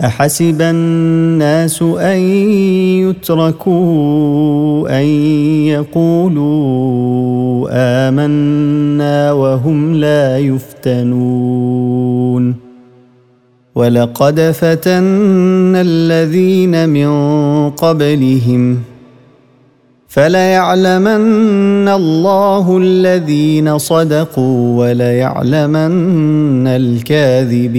أحسب الناس أن يتركوا أن يقولوا آمنا وهم لا يفتنون. ولقد فتنا الذين من قبلهم فليعلمن الله الذين صدقوا وليعلمن الكاذبين.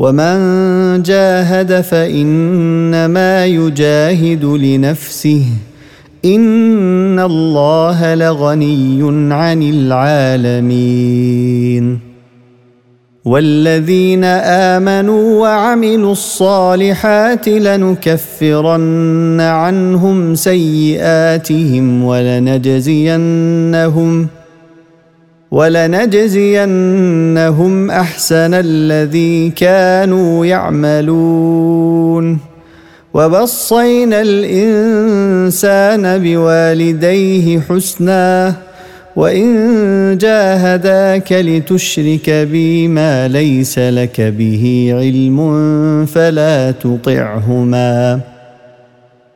ومن جاهد فانما يجاهد لنفسه ان الله لغني عن العالمين والذين امنوا وعملوا الصالحات لنكفرن عنهم سيئاتهم ولنجزينهم ولنجزينهم أحسن الذي كانوا يعملون. وبصينا الإنسان بوالديه حسنا وإن جاهداك لتشرك بي ما ليس لك به علم فلا تطعهما.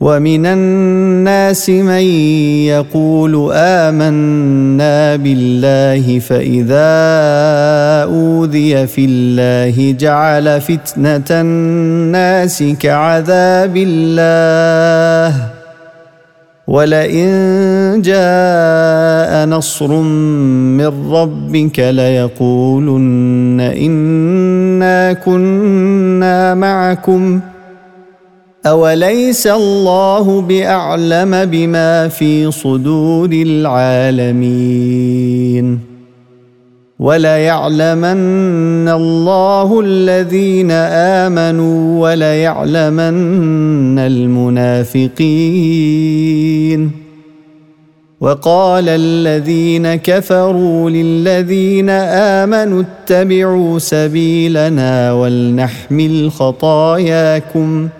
ومن الناس من يقول آمنا بالله فإذا أوذي في الله جعل فتنة الناس كعذاب الله ولئن جاء نصر من ربك ليقولن إنا كنا معكم اوليس الله باعلم بما في صدور العالمين وليعلمن الله الذين امنوا وليعلمن المنافقين وقال الذين كفروا للذين امنوا اتبعوا سبيلنا ولنحمل خطاياكم ۖ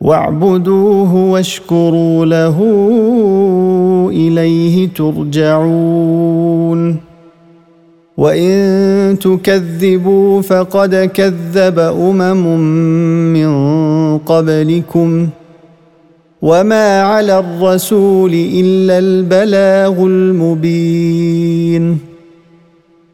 واعبدوه واشكروا له إليه ترجعون. وإن تكذبوا فقد كذب أمم من قبلكم. وما على الرسول إلا البلاغ المبين.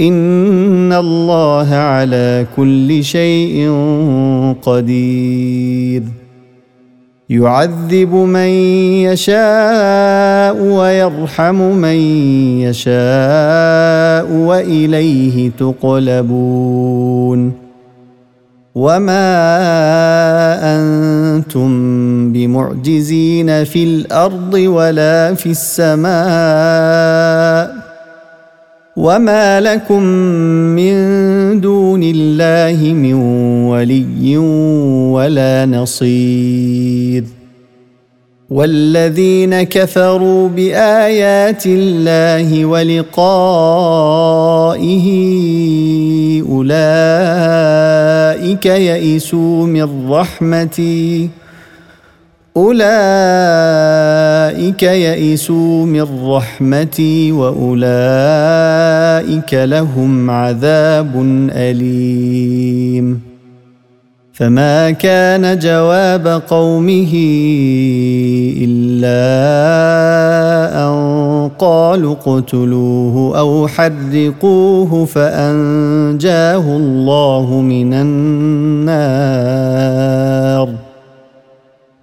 ان الله على كل شيء قدير. يعذب من يشاء ويرحم من يشاء واليه تقلبون. وما أنتم بمعجزين في الأرض ولا في السماء وما لكم من دون الله من ولي ولا نصير والذين كفروا بايات الله ولقائه اولئك يئسوا من رحمتي أولئك يئسوا من رحمتي وأولئك لهم عذاب أليم. فما كان جواب قومه إلا أن قالوا اقتلوه أو حرقوه فأنجاه الله من النار.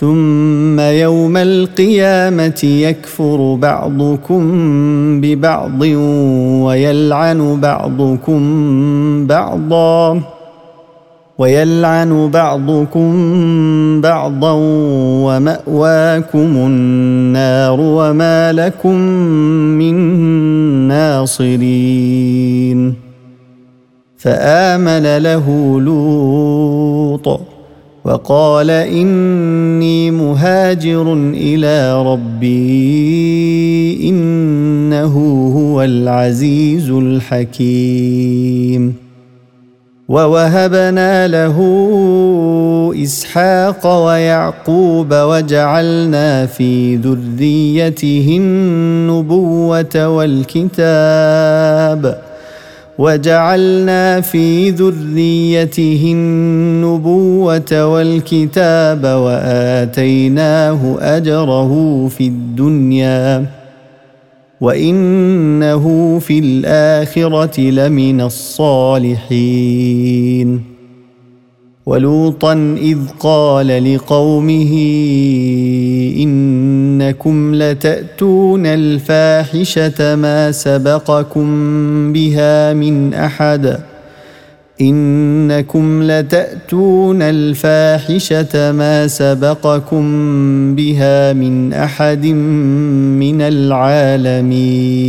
ثم يوم القيامة يكفر بعضكم ببعض ويلعن بعضكم بعضا ويلعن بعضكم بعضا ومأواكم النار وما لكم من ناصرين. فآمن له لوط وقال إني مهاجر إلى ربي إنه هو العزيز الحكيم. ووهبنا له إسحاق ويعقوب وجعلنا في ذريته النبوة والكتاب. وجعلنا في ذريته النبوة والكتاب وآتيناه أجره في الدنيا وإنه في الآخرة لمن الصالحين. ولوطا إذ قال لقومه إنكم لتأتون الفاحشة ما سبقكم بها من أحد. إنكم لتأتون الفاحشة ما سبقكم بها من أحد من العالمين.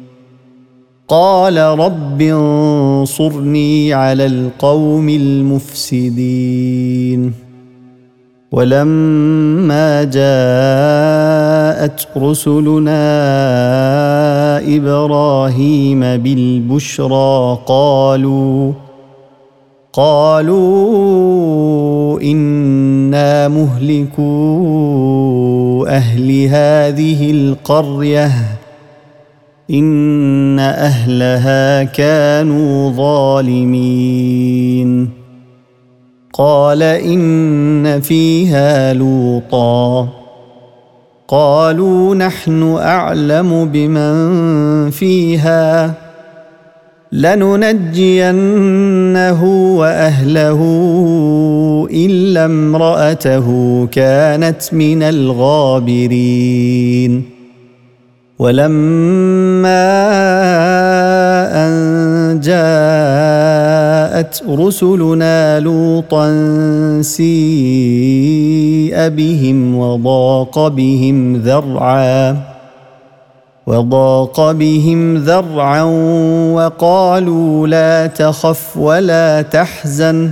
قال رب انصرني على القوم المفسدين. ولما جاءت رسلنا إبراهيم بالبشرى قالوا قالوا إنا مهلكو أهل هذه القرية. إن أهلها كانوا ظالمين. قال إن فيها لوطا. قالوا نحن أعلم بمن فيها. لننجينه وأهله إلا امرأته كانت من الغابرين. ولما أن جاءت رسلنا لوطا سيء بهم وضاق بهم ذرعا وضاق بهم ذرعا وقالوا لا تخف ولا تحزن.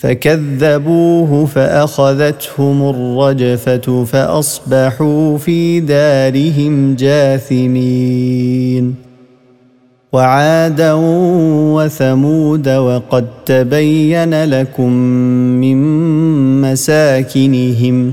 فكذبوه فأخذتهم الرجفة فأصبحوا في دارهم جاثمين. وعادا وثمود وقد تبين لكم من مساكنهم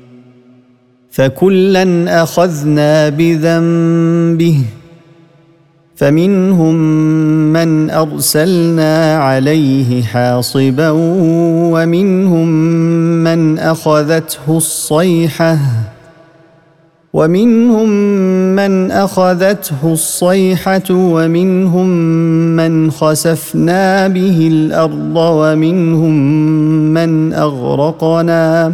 فكلا أخذنا بذنبه فمنهم من أرسلنا عليه حاصبا ومنهم من أخذته الصيحة ومنهم من أخذته الصيحة ومنهم من خسفنا به الأرض ومنهم من أغرقنا.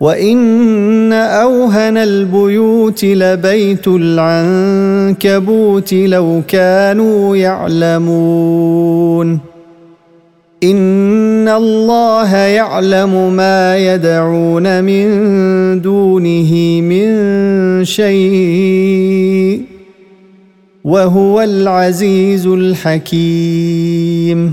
وان اوهن البيوت لبيت العنكبوت لو كانوا يعلمون ان الله يعلم ما يدعون من دونه من شيء وهو العزيز الحكيم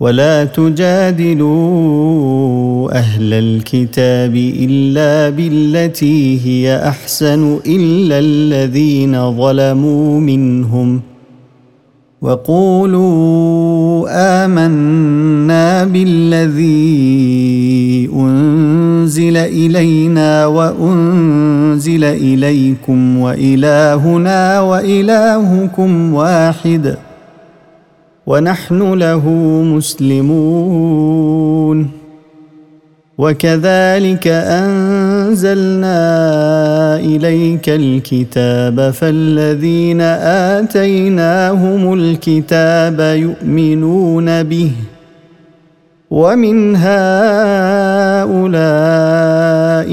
ولا تجادلوا أهل الكتاب إلا بالتي هي أحسن إلا الذين ظلموا منهم وقولوا آمنا بالذي أنزل إلينا وأنزل إليكم وإلهنا وإلهكم واحد ونحن له مسلمون. وكذلك أنزلنا إليك الكتاب فالذين آتيناهم الكتاب يؤمنون به. ومن هؤلاء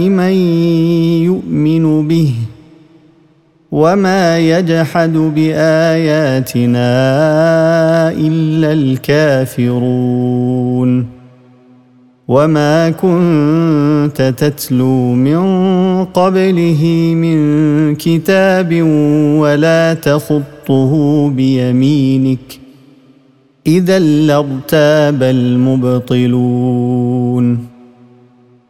من يؤمن به. وما يجحد باياتنا الا الكافرون وما كنت تتلو من قبله من كتاب ولا تخطه بيمينك اذا لارتاب المبطلون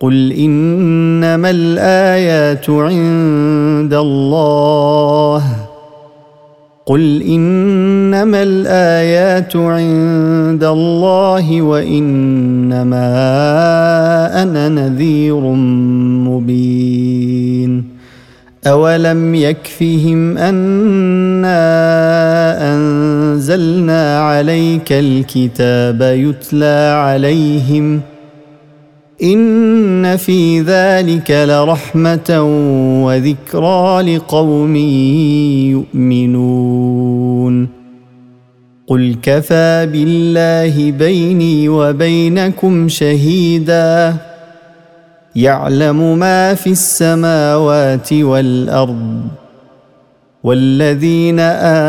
قل انما الايات عند الله قل انما الايات عند الله وانما أنا نذير مبين اولم يكفهم انا انزلنا عليك الكتاب يتلى عليهم ۖ ان في ذلك لرحمه وذكرى لقوم يؤمنون قل كفى بالله بيني وبينكم شهيدا يعلم ما في السماوات والارض والذين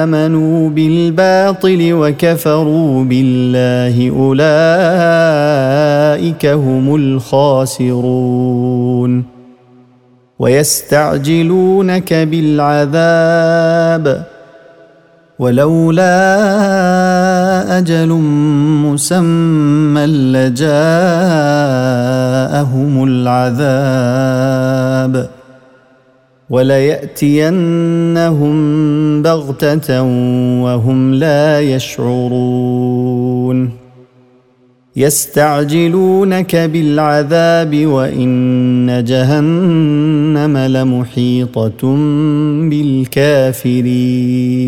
امنوا بالباطل وكفروا بالله اولئك هم الخاسرون. ويستعجلونك بالعذاب. ولولا أجل مسمى لجاءهم العذاب. وليأتينهم بغتة وهم لا يشعرون. يستعجلونك بالعذاب وإن جهنم لمحيطة بالكافرين.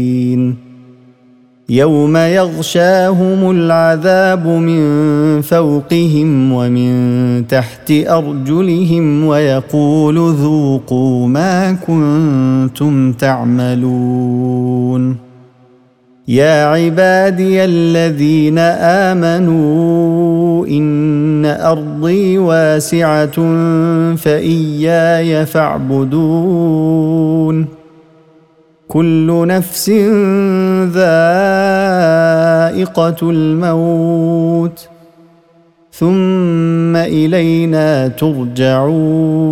يوم يغشاهم العذاب من فوقهم ومن تحت أرجلهم ويقول ذوقوا ما كنتم تعملون. يا عبادي الذين امنوا ان ارضي واسعه فاياي فاعبدون كل نفس ذائقه الموت ثم الينا ترجعون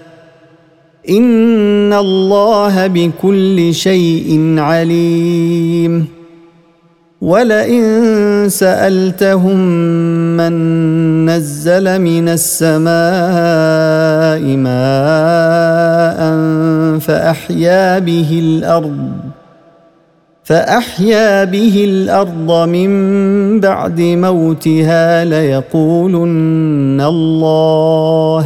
ان الله بكل شيء عليم. ولئن سالتهم من نزل من السماء ماء فاحيا به الأرض فاحيا به الأرض من بعد موتها ليقولن الله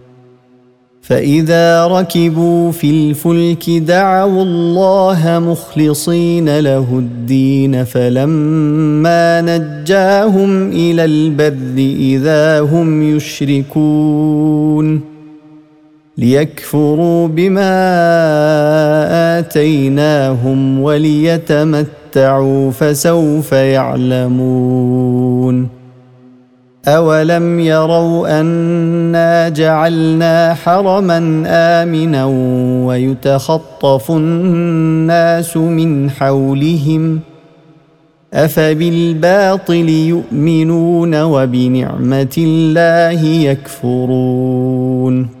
فإذا ركبوا في الفلك دعوا الله مخلصين له الدين فلما نجاهم إلى البر إذا هم يشركون ليكفروا بما آتيناهم وليتمتعوا فسوف يعلمون اولم يروا انا جعلنا حرما امنا ويتخطف الناس من حولهم افبالباطل يؤمنون وبنعمه الله يكفرون